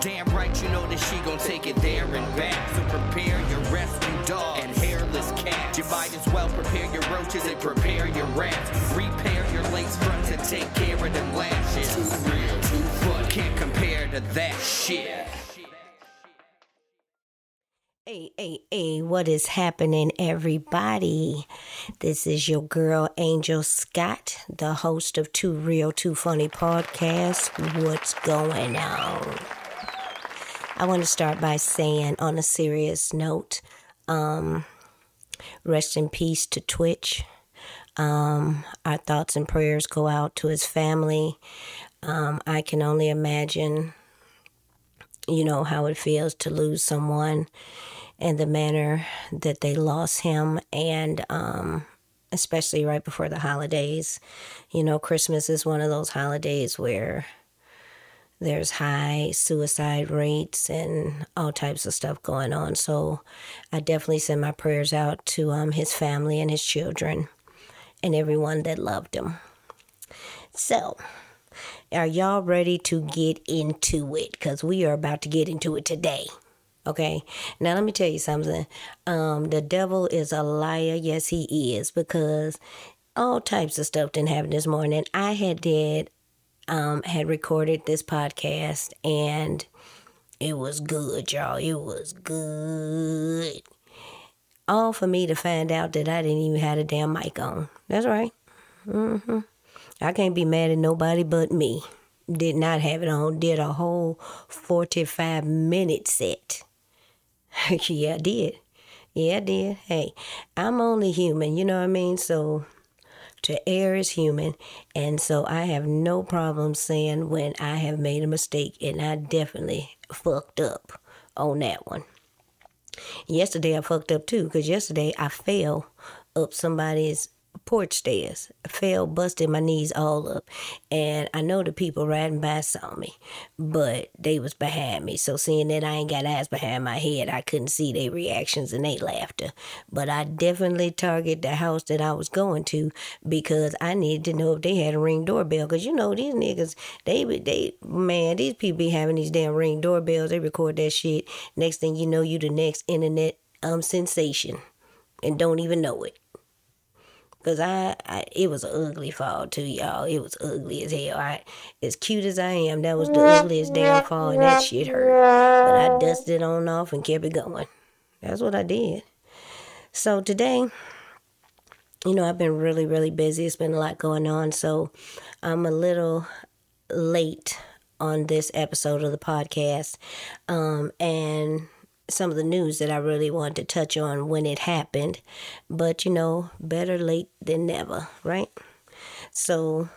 Damn right, you know that she gon' take it there and back. So prepare your rescue dog and hairless cat. You might as well prepare your roaches and prepare your rats. Repair your lace front to take care of them lashes. Too real, too fun. Can't compare to that shit. Hey, hey, hey, what is happening, everybody? This is your girl, Angel Scott, the host of Too Real, Too Funny podcast. What's going on? I want to start by saying, on a serious note, um, rest in peace to Twitch. Um, our thoughts and prayers go out to his family. Um, I can only imagine, you know, how it feels to lose someone and the manner that they lost him and um, especially right before the holidays you know christmas is one of those holidays where there's high suicide rates and all types of stuff going on so i definitely send my prayers out to um, his family and his children and everyone that loved him so are y'all ready to get into it because we are about to get into it today Okay. Now let me tell you something. Um, the devil is a liar. Yes, he is because all types of stuff didn't happen this morning. I had did um had recorded this podcast and it was good, y'all. It was good. All for me to find out that I didn't even have a damn mic on. That's right. Mm-hmm. I can't be mad at nobody but me. Did not have it on. Did a whole 45 minute set yeah, I did. Yeah, I did. Hey, I'm only human, you know what I mean? So to err is human. And so I have no problem saying when I have made a mistake, and I definitely fucked up on that one. Yesterday I fucked up too, because yesterday I fell up somebody's porch stairs. I fell, busted my knees all up. And I know the people riding by saw me, but they was behind me. So seeing that I ain't got eyes behind my head, I couldn't see their reactions and their laughter. But I definitely target the house that I was going to because I needed to know if they had a ring doorbell. Cause you know these niggas, they they man, these people be having these damn ring doorbells. They record that shit. Next thing you know, you the next internet um sensation, and don't even know it. Cause I, I, it was an ugly fall too, y'all. It was ugly as hell. I, as cute as I am, that was the ugliest damn fall, and that shit hurt. But I dusted on off and kept it going. That's what I did. So today, you know, I've been really, really busy. It's been a lot going on, so I'm a little late on this episode of the podcast, um, and some of the news that I really wanted to touch on when it happened. But you know, better late than never, right? So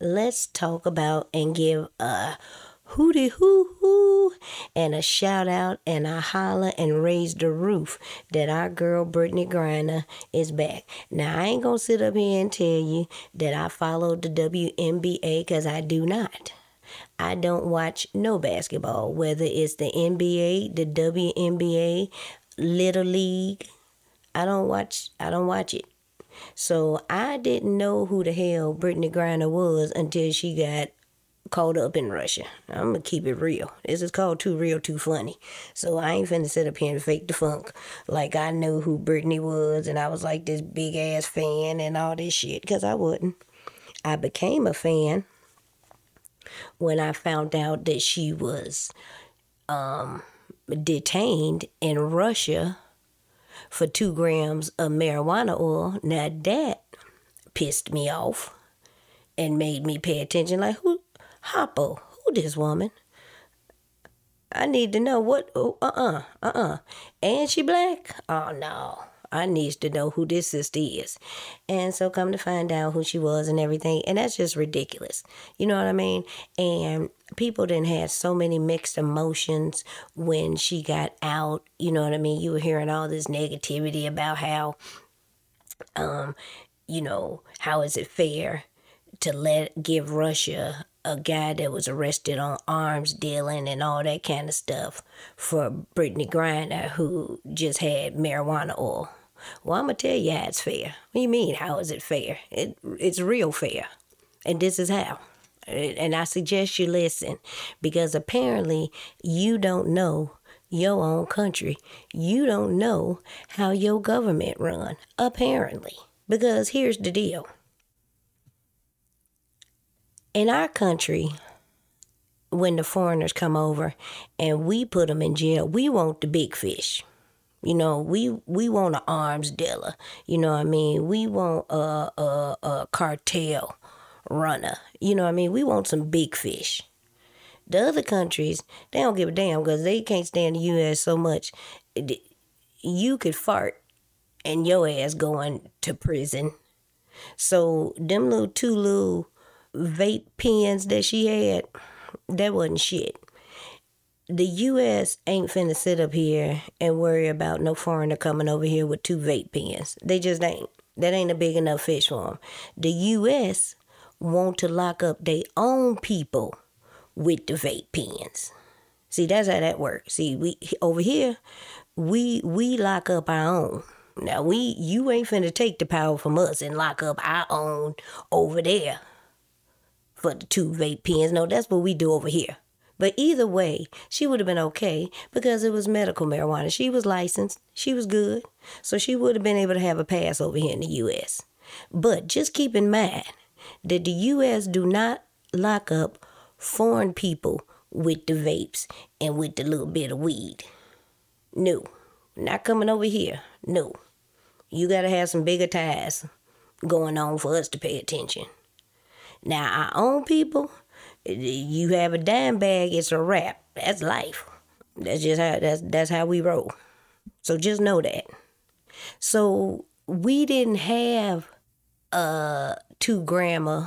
let's talk about and give a hooty hoo hoo and a shout out and a holler and raise the roof that our girl Brittney Griner is back. Now I ain't gonna sit up here and tell you that I followed the WNBA because I do not. I don't watch no basketball, whether it's the NBA, the WNBA, Little League. I don't watch I don't watch it. So I didn't know who the hell Brittney Griner was until she got caught up in Russia. I'm gonna keep it real. This is called Too Real, Too Funny. So I ain't finna sit up here and fake the funk like I knew who Brittney was and I was like this big ass fan and all this shit, because I wouldn't. I became a fan when I found out that she was um, detained in Russia for two grams of marijuana oil. Now that pissed me off and made me pay attention. Like, who, Hoppo, who this woman? I need to know what, oh, uh-uh, uh-uh. And she black? Oh, no. I needs to know who this sister is. And so come to find out who she was and everything. And that's just ridiculous. You know what I mean? And people didn't have so many mixed emotions when she got out. You know what I mean? You were hearing all this negativity about how um, you know, how is it fair to let give Russia a guy that was arrested on arms dealing and all that kind of stuff for Brittney Griner who just had marijuana oil. Well, I'm gonna tell you how it's fair. What do you mean? How is it fair? It it's real fair, and this is how. And I suggest you listen because apparently you don't know your own country. You don't know how your government run, apparently. Because here's the deal. In our country, when the foreigners come over and we put them in jail, we want the big fish. You know, we we want an arms dealer. You know what I mean? We want a, a, a cartel runner. You know what I mean? We want some big fish. The other countries, they don't give a damn because they can't stand the U.S. so much. You could fart and your ass going to prison. So them little two little vape pens that she had, that wasn't shit. The U.S. ain't finna sit up here and worry about no foreigner coming over here with two vape pens. They just ain't. That ain't a big enough fish for them. The U.S. want to lock up their own people with the vape pens. See, that's how that works. See, we over here, we we lock up our own. Now we you ain't finna take the power from us and lock up our own over there for the two vape pens. No, that's what we do over here. But either way, she would have been okay because it was medical marijuana. She was licensed, she was good, so she would have been able to have a pass over here in the U.S. But just keep in mind that the U.S. do not lock up foreign people with the vapes and with the little bit of weed. No, not coming over here. No. You got to have some bigger ties going on for us to pay attention. Now, our own people, you have a dime bag, it's a wrap. That's life. That's just how that's that's how we roll. So just know that. So we didn't have uh two grandma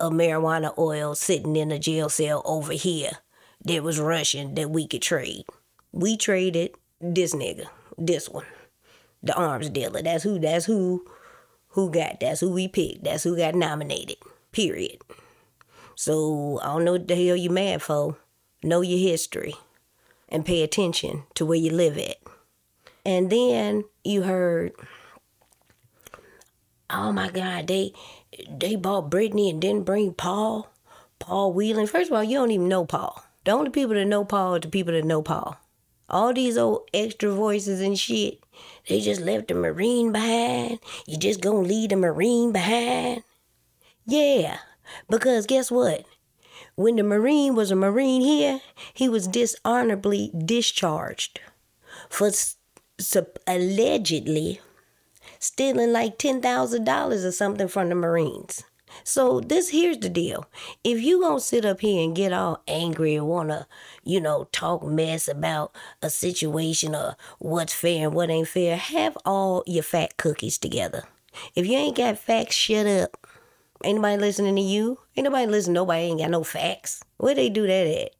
of marijuana oil sitting in a jail cell over here that was Russian that we could trade. We traded this nigga, this one, the arms dealer. That's who. That's who. Who got? That's who we picked. That's who got nominated. Period. So I don't know what the hell you mad for. Know your history, and pay attention to where you live at. And then you heard, oh my God, they they bought Brittney and didn't bring Paul. Paul Whelan. First of all, you don't even know Paul. The only people that know Paul are the people that know Paul. All these old extra voices and shit, they just left the Marine behind. You just gonna leave the Marine behind? Yeah, because guess what? When the Marine was a Marine here, he was dishonorably discharged for allegedly stealing like $10,000 or something from the Marines. So this here's the deal. If you gonna sit up here and get all angry and wanna, you know, talk mess about a situation or what's fair and what ain't fair, have all your fat cookies together. If you ain't got facts, shut up. Ain't nobody listening to you. Ain't nobody listening. Nobody ain't got no facts. Where they do that at?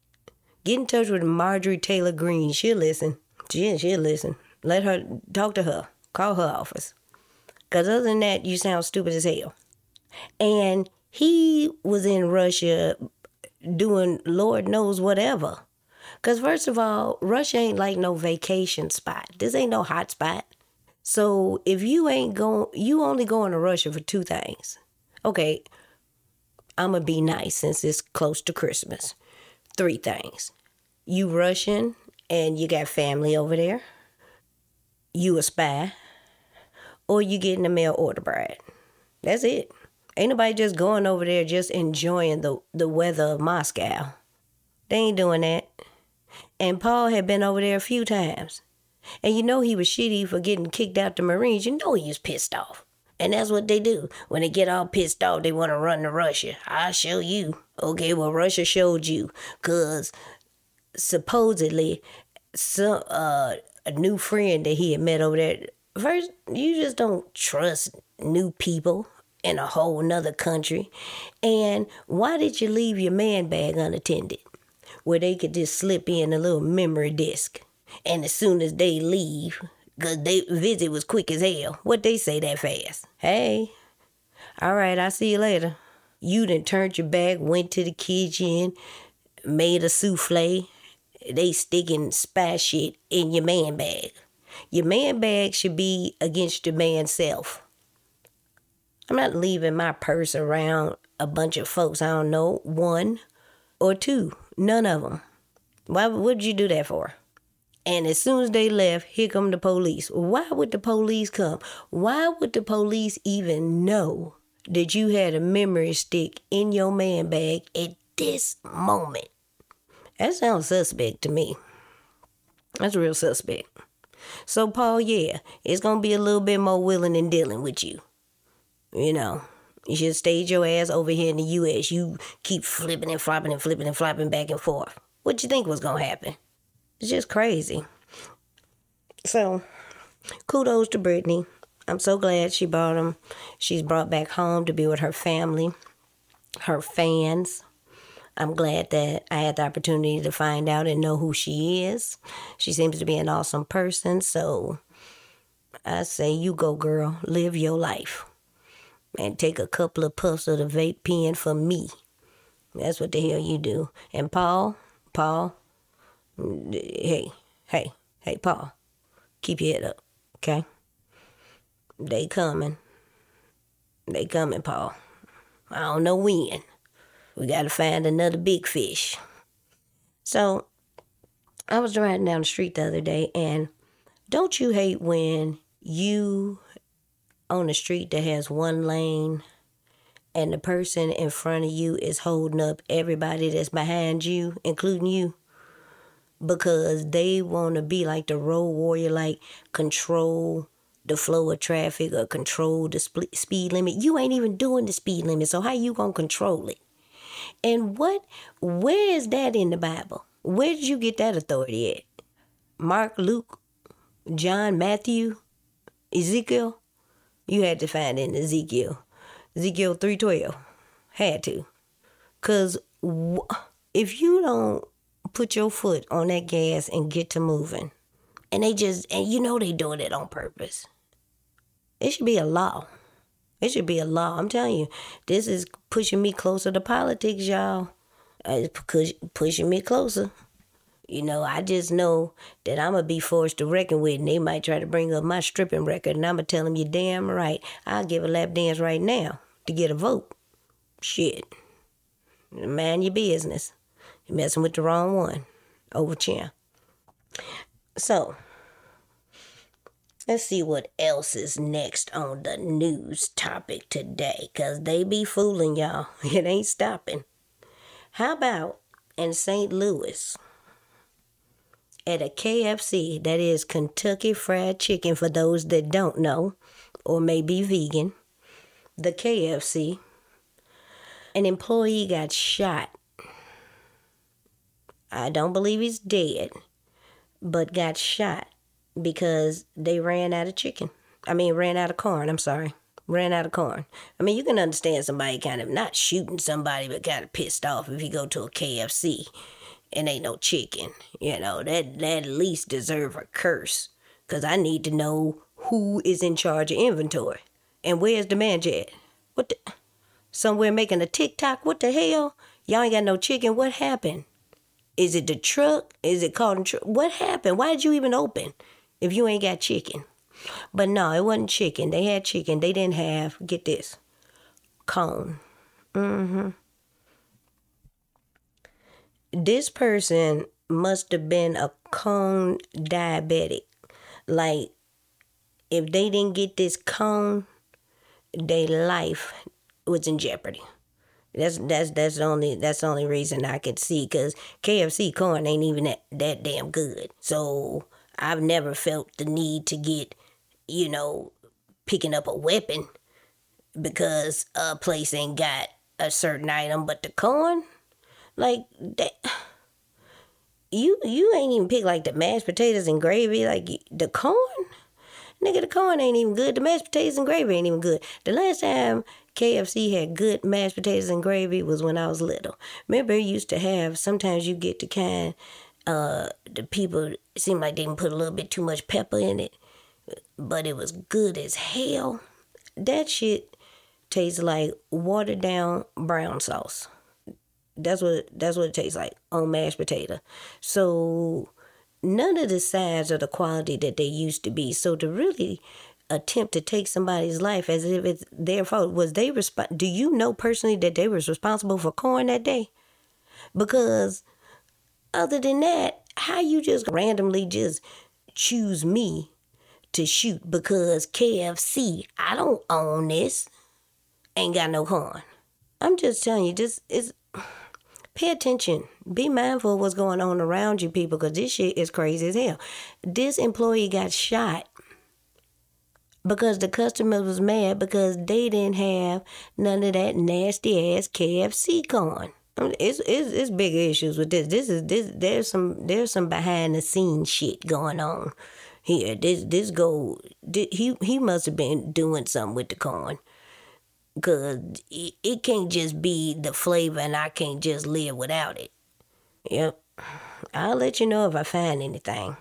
Get in touch with Marjorie Taylor Greene. She'll listen. She, she'll listen. Let her talk to her. Call her office. Because other than that, you sound stupid as hell. And he was in Russia doing Lord knows whatever. Because, first of all, Russia ain't like no vacation spot. This ain't no hot spot. So if you ain't going, you only going to Russia for two things. Okay, I'm going to be nice since it's close to Christmas. Three things. You Russian and you got family over there. You a spy or you getting a mail order bride. That's it. Ain't nobody just going over there just enjoying the, the weather of Moscow. They ain't doing that. And Paul had been over there a few times. And you know he was shitty for getting kicked out the Marines. You know he was pissed off. And that's what they do. When they get all pissed off, they want to run to Russia. I'll show you. Okay, well, Russia showed you. Because supposedly, some, uh, a new friend that he had met over there First, you just don't trust new people in a whole nother country. And why did you leave your man bag unattended? Where they could just slip in a little memory disc. And as soon as they leave, because they visit was quick as hell, what they say that fast? Hey, all right, I'll see you later. You done turned your back, went to the kitchen, made a souffle. They sticking spy shit in your man bag. Your man bag should be against your man self. I'm not leaving my purse around a bunch of folks. I don't know, one or two, none of them. Why would you do that for? And as soon as they left, here come the police. Why would the police come? Why would the police even know that you had a memory stick in your man bag at this moment? That sounds suspect to me. That's real suspect. So, Paul, yeah, it's going to be a little bit more willing and dealing with you. You know, you should stage your ass over here in the U.S. You keep flipping and flopping and flipping and flopping back and forth. What you think was going to happen? It's just crazy. So, kudos to Brittney. I'm so glad she brought him. She's brought back home to be with her family, her fans. I'm glad that I had the opportunity to find out and know who she is. She seems to be an awesome person. So I say, you go, girl, live your life. And take a couple of puffs of the vape pen for me. That's what the hell you do. And Paul, Paul, hey, hey, hey, Paul, keep your head up, okay? They coming. They coming, Paul. I don't know when. We got to find another big fish. So I was riding down the street the other day, and don't you hate when you on a street that has one lane and the person in front of you is holding up everybody that's behind you, including you? Because they want to be like the road warrior, like control the flow of traffic or control the speed limit. You ain't even doing the speed limit, so how you gonna control it? And what, where is that in the Bible? Where did you get that authority at? Mark, Luke, John, Matthew, Ezekiel? You had to find in Ezekiel. Ezekiel 312. Had to. Because if you don't put your foot on that gas and get to moving, and they just, and you know they doing it on purpose, it should be a law. It should be a law. I'm telling you, this is pushing me closer to politics, y'all. Uh, it's pushing me closer. You know, I just know that I'm going to be forced to reckon with, and they might try to bring up my stripping record, and I'm going to tell them, you're damn right. I'll give a lap dance right now to get a vote. Shit. Mind your business. You're messing with the wrong one. Over chair. So, Let's see what else is next on the news topic today, because they be fooling y'all. It ain't stopping. How about in St. Louis at a KFC, that is Kentucky Fried Chicken for those that don't know or may be vegan, the KFC, an employee got shot. I don't believe he's dead, but got shot because they ran out of chicken. I mean, ran out of corn. I'm sorry. Ran out of corn. I mean, you can understand somebody kind of not shooting somebody, but kind of pissed off if you go to a KFC and ain't no chicken. You know, that, that at least deserve a curse. Because I need to know who is in charge of inventory. And where's the manager at? What the? Somewhere making a TikTok? What the hell? Y'all ain't got no chicken. What happened? Is it the truck? Is it called truck? What happened? Why did you even open? if you ain't got chicken. But no, it wasn't chicken. They had chicken. They didn't have, get this, cone. Mm-hmm. This person must have been a cone diabetic. Like, if they didn't get this cone, their life was in jeopardy. That's that's that's the only that's the only reason I could see because KFC corn ain't even that, that damn good. So I've never felt the need to get, you know, picking up a weapon because a place ain't got a certain item, but the corn, like that. You you ain't even pick like the mashed potatoes and gravy, like the corn. Nigga, the corn ain't even good. The mashed potatoes and gravy ain't even good. The last time KFC had good mashed potatoes and gravy was when I was little. Remember, it used to have, sometimes you get the kind uh, the people seem like they didn't put a little bit too much pepper in it, but it was good as hell. That shit tastes like watered down brown sauce. That's what that's what it tastes like on mashed potato. So none of the sides are the quality that they used to be. So to really attempt to take somebody's life as if it's their fault. Was they resp- Do you know personally that they was responsible for corn that day? Because other than that, how you just randomly just choose me to shoot because KFC, I don't own this, ain't got no corn. I'm just telling you, just is pay attention. Be mindful of what's going on around you, people, because this shit is crazy as hell. This employee got shot because the customer was mad because they didn't have none of that nasty ass KFC corn. I mean, it's, it's it's bigger issues with this. This is this there's some there's some behind the scenes shit going on here. This this go he he must have been doing something with the corn. Cause it, it can't just be the flavor and I can't just live without it. Yep. I'll let you know if I find anything.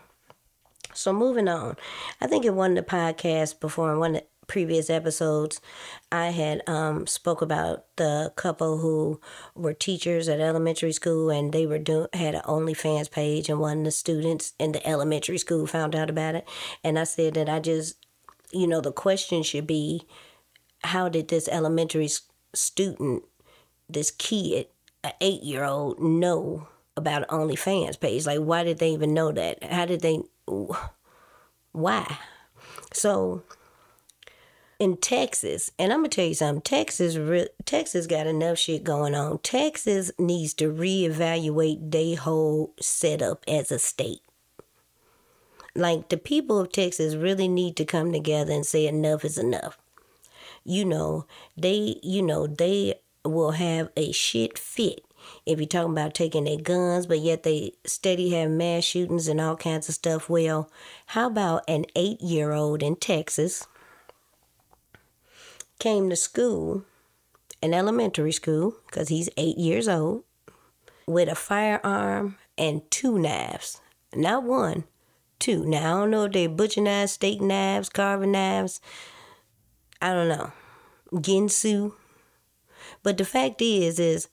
So moving on, I think in one of the podcasts before, in one of the previous episodes, I had um, spoke about the couple who were teachers at elementary school, and they were doing had an OnlyFans page, and one of the students in the elementary school found out about it, and I said that I just, you know, the question should be, how did this elementary student, this kid, an eight year old, know about an OnlyFans page? Like, why did they even know that? How did they? Why? So in Texas, and I'm gonna tell you something. Texas, Texas got enough shit going on. Texas needs to reevaluate their whole setup as a state. Like the people of Texas really need to come together and say enough is enough. You know, they, you know, they will have a shit fit if you're talking about taking their guns, but yet they steady have mass shootings and all kinds of stuff. Well, how about an eight year old in Texas came to school, an elementary school, because he's eight years old, with a firearm and two knives. Not one, two. Now, I don't know if they're butcher knives, steak knives, carving knives. I don't know. Ginsu. But the fact is, is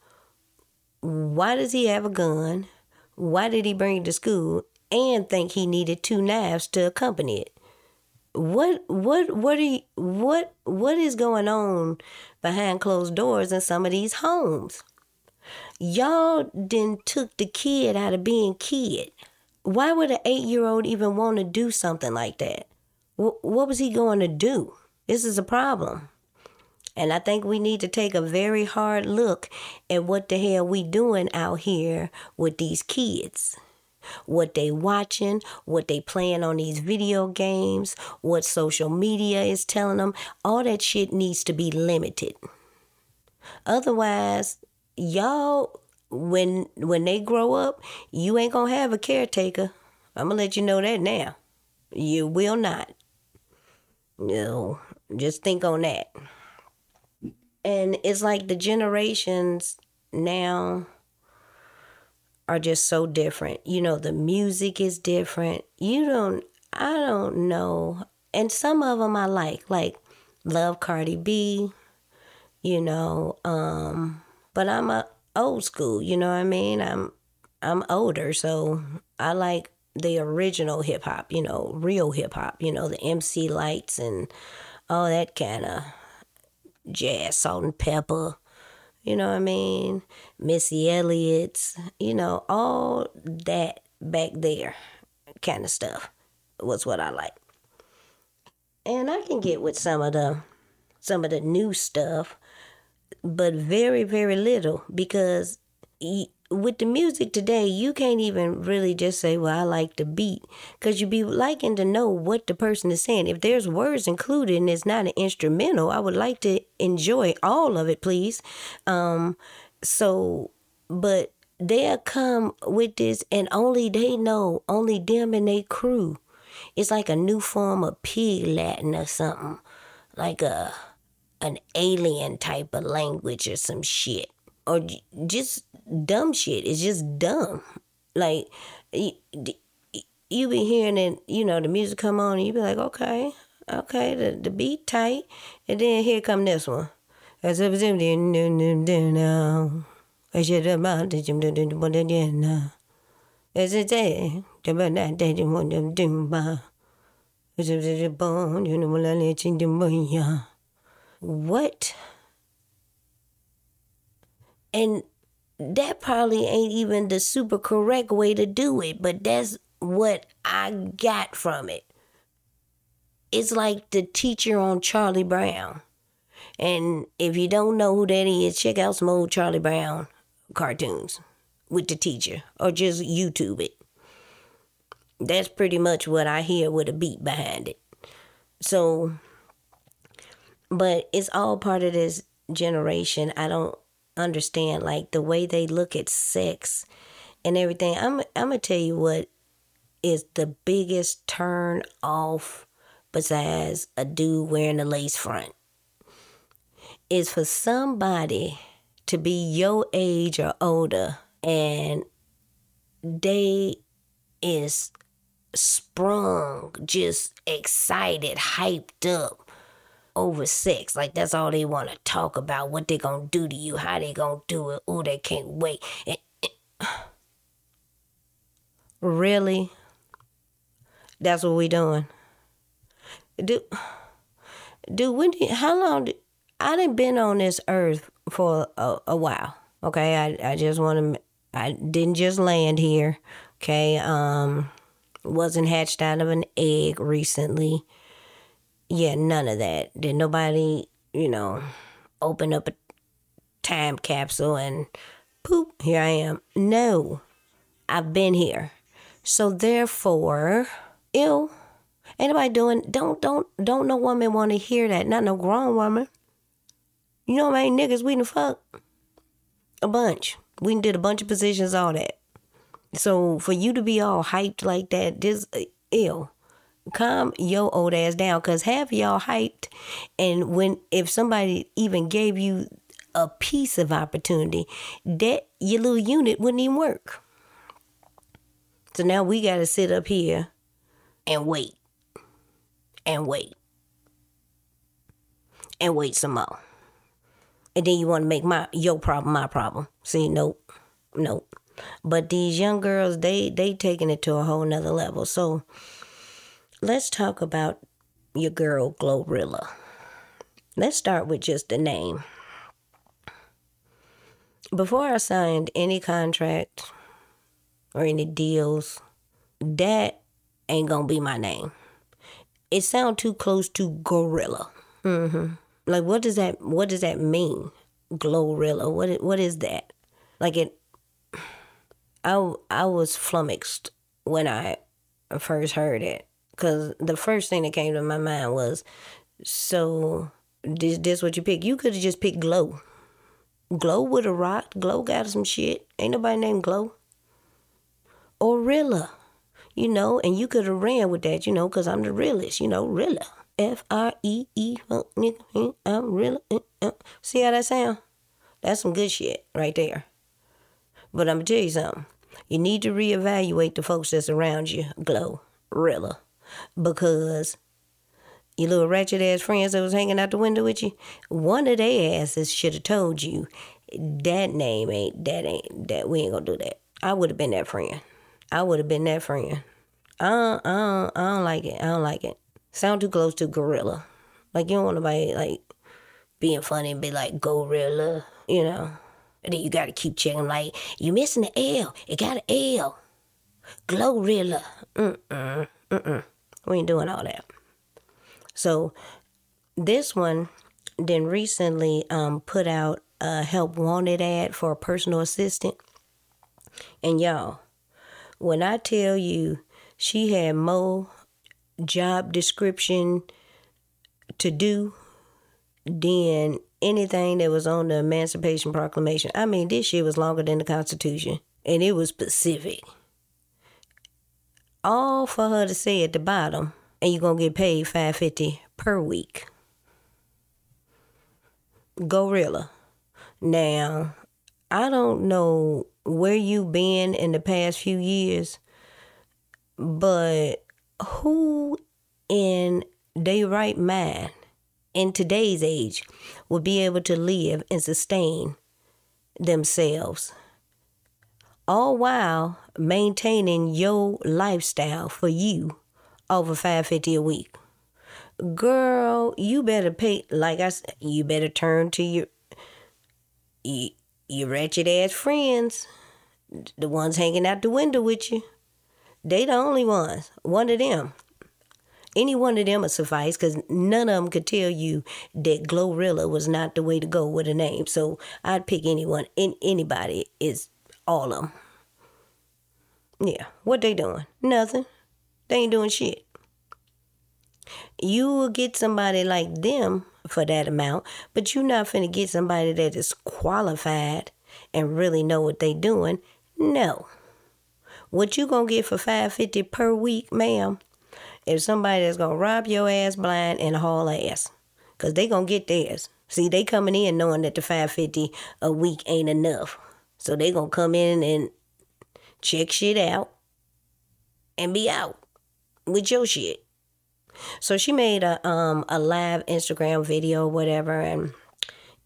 why does he have a gun? Why did he bring it to school and think he needed two knives to accompany it? What what what are you, what what is going on behind closed doors in some of these homes? Y'all then took the kid out of being kid. Why would an eight year old even want to do something like that? what was he going to do? This is a problem. And I think we need to take a very hard look at what the hell we doing out here with these kids. What they watching, what they playing on these video games, what social media is telling them, all that shit needs to be limited. Otherwise, y'all when when they grow up, you ain't gonna have a caretaker. I'm gonna let you know that now. You will not. No, just think on that and it's like the generations now are just so different. You know, the music is different. You don't, I don't know. And some of them I like, like love Cardi B, you know, um, but I'm a old school, you know what I mean? I'm, I'm older, so I like the original hip hop, you know, real hip hop, you know, the MC Lytes and all that kind of jazz, Salt-N-Pepa, you know what I mean? Missy Elliott's, you know, all that back there kind of stuff was what I like. And I can get with some of the some of the new stuff, but very very little because with the music today, you can't even really just say, "Well, I like the beat," because you'd be liking to know what the person is saying. If there's words included and it's not an instrumental, I would like to enjoy all of it, please. Um, so, but they'll come with this, and only they know, only them and their crew. It's like a new form of pig Latin or something, like a an alien type of language or some shit or just dumb shit. It's just dumb. Like you, you be hearing it, you know, the music come on, and you be like, okay, okay, the the beat tight, and then here come this one. As if it's now. I should have about the gym now. As it to What? And that probably ain't even the super correct way to do it, but that's what I got from it. It's like the teacher on Charlie Brown. And if you don't know who that is, check out some old Charlie Brown cartoons with the teacher or just YouTube it. That's pretty much what I hear with a beat behind it. So, but it's all part of this generation. I don't understand like the way they look at sex and everything. I'm I'm gonna tell you what is the biggest turn off besides a dude wearing a lace front is for somebody to be your age or older and they is sprung, just excited, hyped up over sex. Like that's all they want to talk about. What they gonna do to you? How they gonna do it? Oh, they can't wait. And, really? That's what we doing? Do, do when? How long? Do, I done been on this earth for a, a while. Okay, I I just want to. I didn't just land here. Okay, um, wasn't hatched out of an egg recently. Yeah, none of that. Did nobody, you know, open up a time capsule and poop, here I am. No, I've been here. So therefore, ill. Anybody doing don't don't don't no woman want to hear that. Not no grown woman. You know how many niggas we done fuck? A bunch. We did a bunch of positions, all that. So for you to be all hyped like that, uh, ill. Calm your old ass down, cause half y'all hyped, and when if somebody even gave you a piece of opportunity, that your little unit wouldn't even work. So now we gotta sit up here and wait, and wait, and wait some more, and then you want to make my your problem my problem. See, nope, nope. But these young girls, they they taking it to a whole nother level. So let's talk about your girl Glorilla. Let's start with just the name. Before I signed any contract or any deals, that ain't gonna be my name. It sounds too close to gorilla. Mm-hmm. Like what does that what does that mean? Glorilla. What what is that? Like it I I was flummoxed when I first heard it because the first thing that came to my mind was, so this this what you pick? You could have just picked Glow. Glow would have rocked. Glow got some shit. Ain't nobody named Glow. Or Rilla, you know, and you could have ran with that, you know, because I'm the realest, you know, Rilla. F R E E, nigga, I'm Rilla. See how that sound? That's some good shit right there. But I'm gonna tell you something. You need to reevaluate the folks that's around you, Glow, Rilla, because your little ratchet ass friends that was hanging out the window with you, one of their asses should have told you that name ain't that ain't that we ain't gonna do that. I would have been that friend. I would have been that friend. I don't, I don't, I don't like it. I don't like it. Sound too close to gorilla. Like you don't want nobody like being funny and be like gorilla, you know. And then you gotta keep checking, like, you missing the L. It got an L. Glorilla. Mm-mm. Mm-mm. We ain't doing all that. So this one then recently um, put out a help wanted ad for a personal assistant. And y'all, when I tell you she had more job description to do than anything that was on the Emancipation Proclamation. I mean, this shit was longer than the Constitution, and it was specific. All for her to say at the bottom, and you're gonna get paid five fifty per week. Gorilla. Now, I don't know where you've been in the past few years, but who in their right mind in today's age will be able to live and sustain themselves, all while maintaining your lifestyle for you over five fifty a week. Girl, you better pay like I said, you better turn to your you, your wretched ass friends, the ones hanging out the window with you. They the only ones. One of them. Any one of them would suffice because none of them could tell you that Glorilla was not the way to go with a name. So I'd pick anyone. In anybody is all of them. Yeah, what they doing? Nothing. They ain't doing shit. You will get somebody like them for that amount, but you're not finna get somebody that is qualified and really know what they doing. No. What you gonna get for five fifty per week, ma'am? is somebody that's gonna rob your ass blind and haul ass, cause they gonna get theirs. See, they coming in knowing that the five fifty a week ain't enough, so they gonna come in and check shit out and be out with your shit. So she made a um a live Instagram video, whatever, and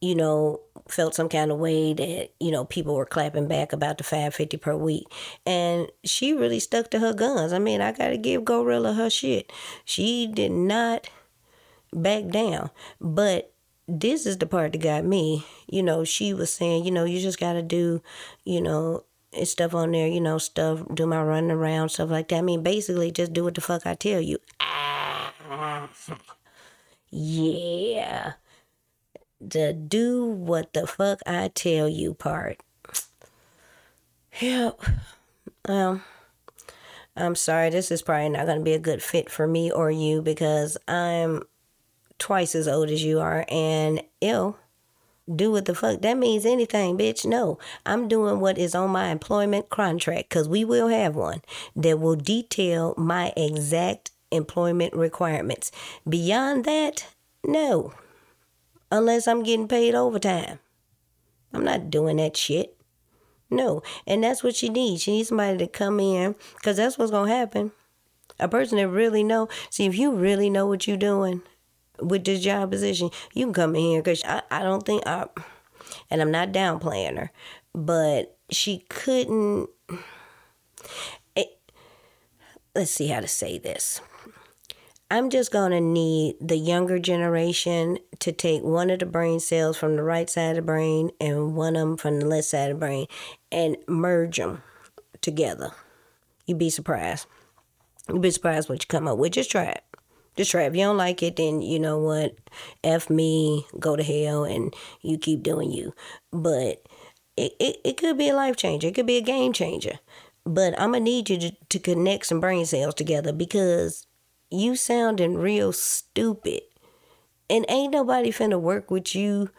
you know felt some kind of way that you know people were clapping back about the 550 per week. And she really stuck to her guns. I mean i gotta give gorilla her shit. She did not back down. But this is the part that got me. You know she was saying you know you just gotta do you know stuff on there you know stuff do my running around stuff like that i mean basically just do what the fuck i tell you yeah. The do what the fuck I tell you part. Yep. Well, I'm sorry, this is probably not going to be a good fit for me or you because I'm twice as old as you are and ill. Do what the fuck that means anything, bitch. No, I'm doing what is on my employment contract because we will have one that will detail my exact employment requirements. Beyond that, no. Unless I'm getting paid overtime. I'm not doing that shit. No. And that's what she needs. She needs somebody to come in because that's what's to happen. A person that really know. See, if you really know what you're doing with this job position, you can come in here because I, I don't think I, and I'm not downplaying her, but she couldn't. It, let's see how to say this. I'm just going to need the younger generation to take one of the brain cells from the right side of the brain and one of them from the left side of the brain and merge them together. You'd be surprised. You'd be surprised what you come up with. Just try it. Just trap. You don't like it, then you know what? F me, go to hell, and you keep doing you. But it, it, it could be a life changer. It could be a game changer. But I'm to need you to, to connect some brain cells together because you sounding real stupid. And ain't nobody finna work with you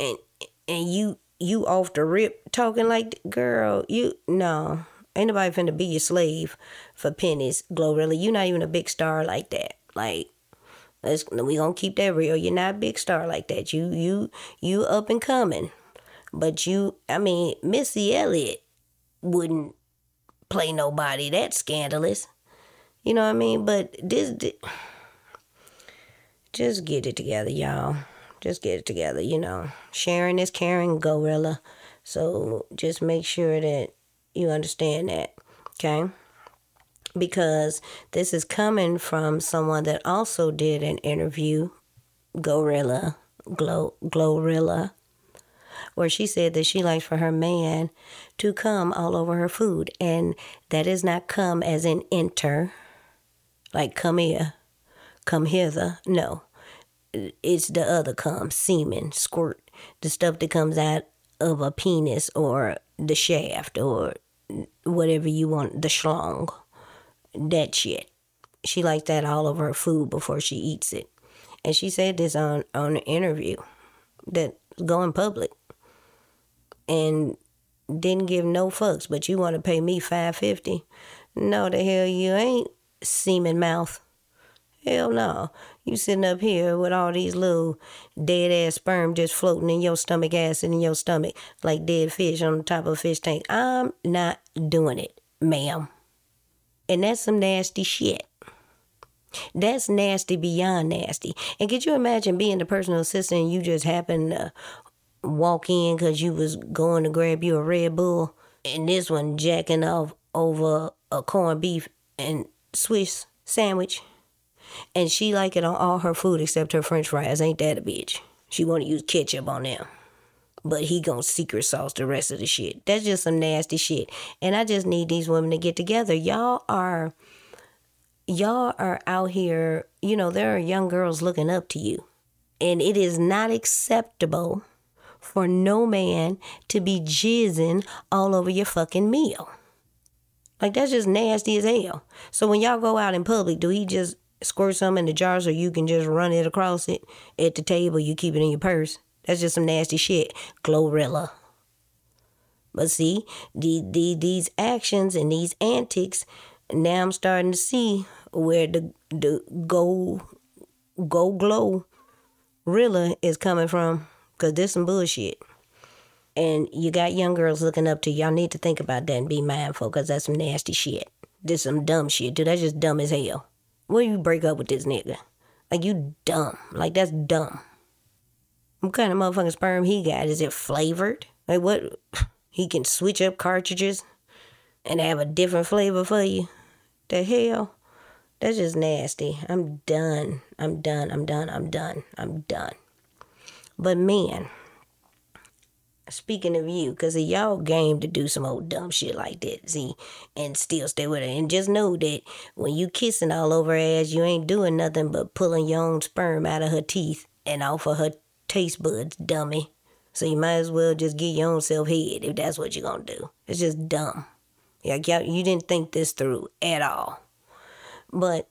and and you you off the rip talking like girl, you no. Ain't nobody finna be your slave for pennies, Glorilla. You not even a big star like that. Like let's we gonna keep that real. You're not a big star like that. You you you up and coming. But you I mean, Missy Elliott wouldn't play nobody that scandalous. You know what I mean? But this, this just get it together, y'all. Just get it together, you know. Sharing is caring, gorilla. So just make sure that you understand that, okay? Because this is coming from someone that also did an interview, Gorilla, Glow, Glorilla, where she said that she likes for her man to come all over her food. And that is not come as in enter like come here, come hither. No, it's the other come, semen, squirt, the stuff that comes out of a penis or the shaft or whatever you want, the schlong, that shit. She likes that all over her food before she eats it. And she said this on, on an interview that going public and didn't give no fucks, but you want to pay me 550 No, the hell you ain't semen mouth. Hell no. You sitting up here with all these little dead ass sperm just floating in your stomach, acid in your stomach, like dead fish on the top of a fish tank. I'm not doing it, ma'am. And that's some nasty shit. That's nasty beyond nasty. And could you imagine being the personal assistant and you just happen to walk in because you was going to grab you a Red Bull and this one jacking off over a corned beef and Swiss sandwich, and she like it on all her food except her French fries. Ain't that a bitch? She want to use ketchup on them, but he gonna secret sauce the rest of the shit. That's just some nasty shit. And I just need these women to get together. Y'all are, y'all are out here. You know there are young girls looking up to you, and it is not acceptable for no man to be jizzing all over your fucking meal. Like that's just nasty as hell. So when y'all go out in public, do he just squirt some in the jar so you can just run it across it at the table? You keep it in your purse. That's just some nasty shit. Glorilla. But see, the, the, these actions and these antics, now I'm starting to see where the the go go glow Rilla is coming from. Cause this some bullshit and you got young girls looking up to y'all need to think about that and be mindful because that's some nasty shit. This some dumb shit, dude. That's just dumb as hell. When you break up with this nigga? Like, you dumb. Like, that's dumb. What kind of motherfucking sperm he got? Is it flavored? Like, what? He can switch up cartridges and have a different flavor for you? The hell? That's just nasty. I'm done. I'm done. I'm done. I'm done. I'm done. But man, speaking of you, because of y'all game to do some old dumb shit like that, see, and still stay with her. And just know that when you kissing all over her ass, you ain't doing nothing but pulling your own sperm out of her teeth and off of her taste buds, dummy. So you might as well just get your own self head if that's what you're gonna do. It's just dumb. Like y'all, you didn't think this through at all. But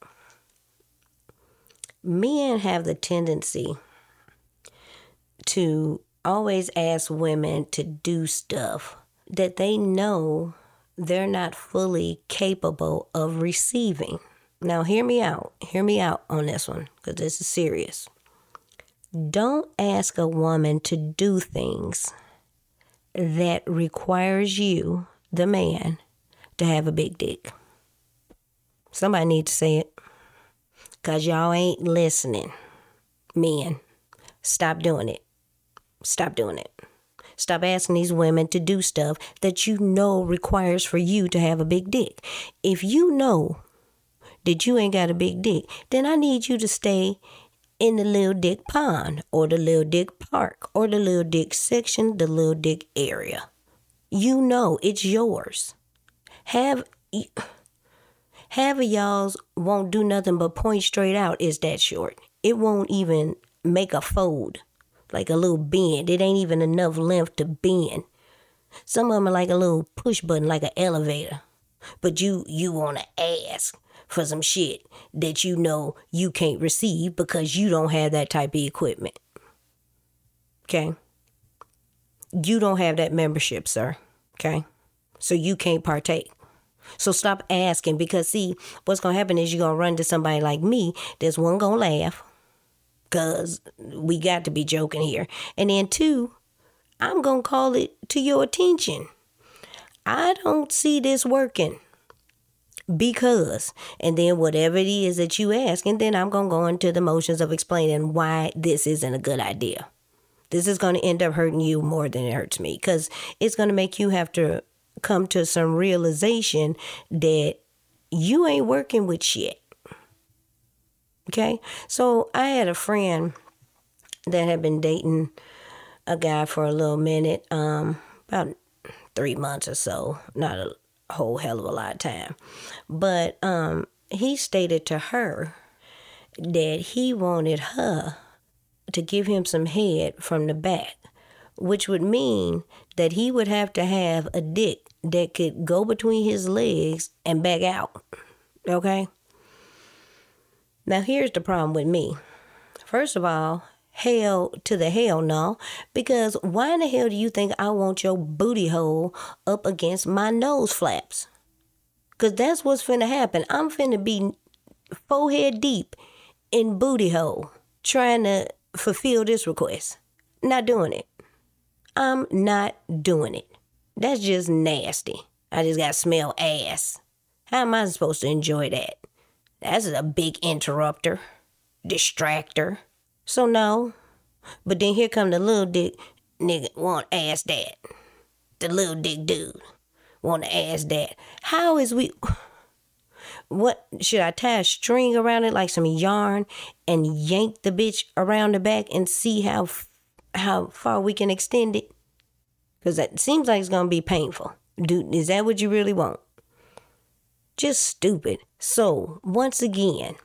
men have the tendency to always ask women to do stuff that they know they're not fully capable of receiving. Now, hear me out. Hear me out on this one because this is serious. Don't ask a woman to do things that requires you, the man, to have a big dick. Somebody need to say it because y'all ain't listening. Men, stop doing it. Stop doing it. Stop asking these women to do stuff that you know requires for you to have a big dick. If you know that you ain't got a big dick, then I need you to stay in the little dick pond or the little dick park or the little dick section, the little dick area. You know it's yours. Have half of y'all's won't do nothing but point straight out is that short. It won't even make a fold like a little bend. It ain't even enough length to bend. Some of them are like a little push button, like an elevator. But you you want to ask for some shit that you know you can't receive because you don't have that type of equipment. Okay? You don't have that membership, sir. Okay? So you can't partake. So stop asking because see, what's gonna happen is you're gonna run to somebody like me. There's one gonna laugh because we got to be joking here. And then, two, I'm to call it to your attention. I don't see this working because, and then whatever it is that you ask, and then I'm going to go into the motions of explaining why this isn't a good idea. This is going to end up hurting you more than it hurts me because it's going to make you have to come to some realization that you ain't working with shit. Okay. So I had a friend that had been dating a guy for a little minute, um, about three months or so, not a whole hell of a lot of time. But um, he stated to her that he wanted her to give him some head from the back, which would mean that he would have to have a dick that could go between his legs and back out. Okay? Now, here's the problem with me. First of all, hell to the hell no, because why in the hell do you think I want your booty hole up against my nose flaps? Because that's what's finna happen. I'm finna be forehead deep in booty hole trying to fulfill this request. Not doing it. I'm not doing it. That's just nasty. I just got smell ass. How am I supposed to enjoy that? That's a big interrupter, distractor. So no. But then here come the little dick nigga want ass that. The little dick dude want to ask that. How is we What should I tie a string around it like some yarn and yank the bitch around the back and see how how far we can extend it? Because that seems like it's gonna be painful. Dude, is that what you really want? Just stupid. So once again,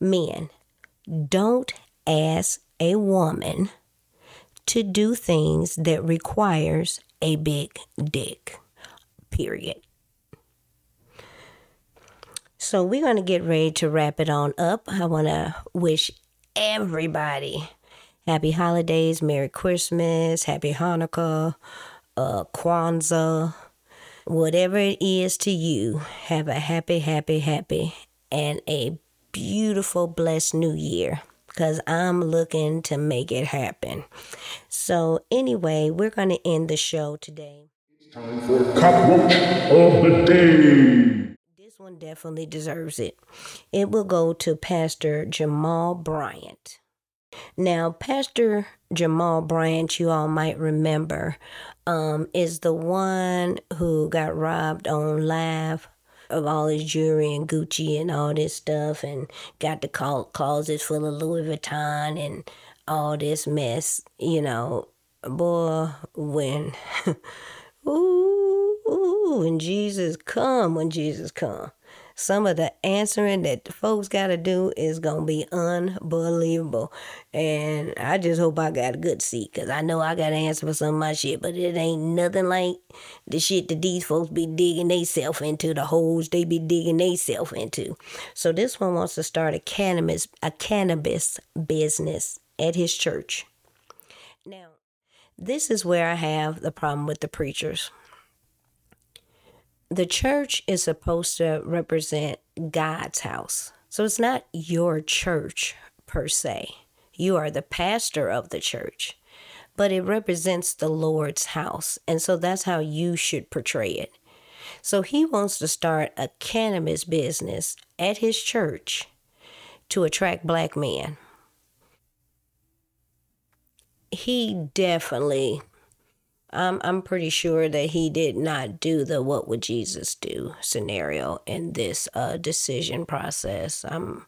men, don't ask a woman to do things that requires a big dick. Period. So we're going to get ready to wrap it on up. I want to wish everybody happy holidays, Merry Christmas, Happy Hanukkah, uh, Kwanzaa, whatever it is to you. Have a happy, happy, happy, and a beautiful, blessed new year because I'm looking to make it happen. So, anyway, we're going to end the show today. It's time for Cop of the Day. This one definitely deserves it. It will go to Pastor Jamal Bryant. Now, Pastor Jamal Bryant, you all might remember, um, is the one who got robbed on live of all his jewelry and Gucci and all this stuff and got the closets full of Louis Vuitton and all this mess, you know. Boy, when ooh, ooh, when Jesus come, when Jesus come some of the answering that the folks got to do is going to be unbelievable. And I just hope I got a good seat because I know I got to answer for some of my shit, but it ain't nothing like the shit that these folks be digging theyself into, the holes they be digging theyself into. So this one wants to start a cannabis, a cannabis business at his church. Now, this is where I have the problem with the preachers the church is supposed to represent God's house. So it's not your church per se. You are the pastor of the church, but it represents the Lord's house. And so that's how you should portray it. So he wants to start a cannabis business at his church to attract black men. He definitely I'm I'm pretty sure that he did not do the what would Jesus do scenario in this uh, decision process. I'm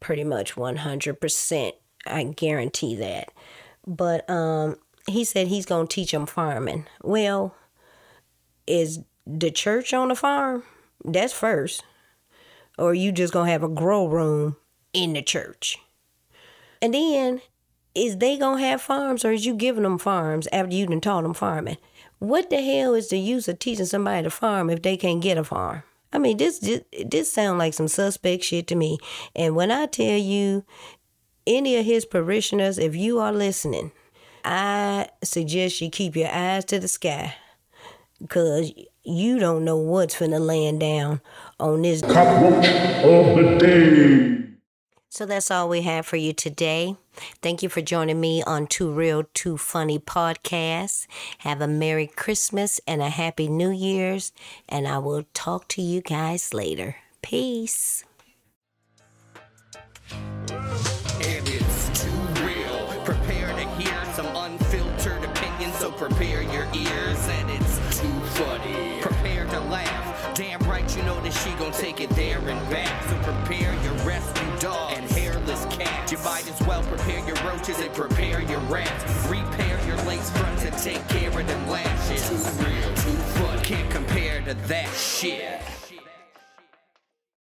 pretty much 100%. I guarantee that. But um, he said he's going to teach them farming. Well, is the church on the farm? That's first. Or you just going to have a grow room in the church? And then is they gonna have farms or is you giving them farms after you done taught them farming? What the hell is the use of teaching somebody to farm if they can't get a farm? I mean, this this, this sounds like some suspect shit to me. And when I tell you, any of his parishioners, if you are listening, I suggest you keep your eyes to the sky, cause you don't know what's finna land down on this. Cop of the day. So that's all we have for you today. Thank you for joining me on Too Real, Too Funny podcast. Have a Merry Christmas and a Happy New Year's, and I will talk to you guys later. Peace. Roaches and prepare your rats. Repair your lace fronts and take care of them lashes. Too real, too funny. Can't compare to that shit.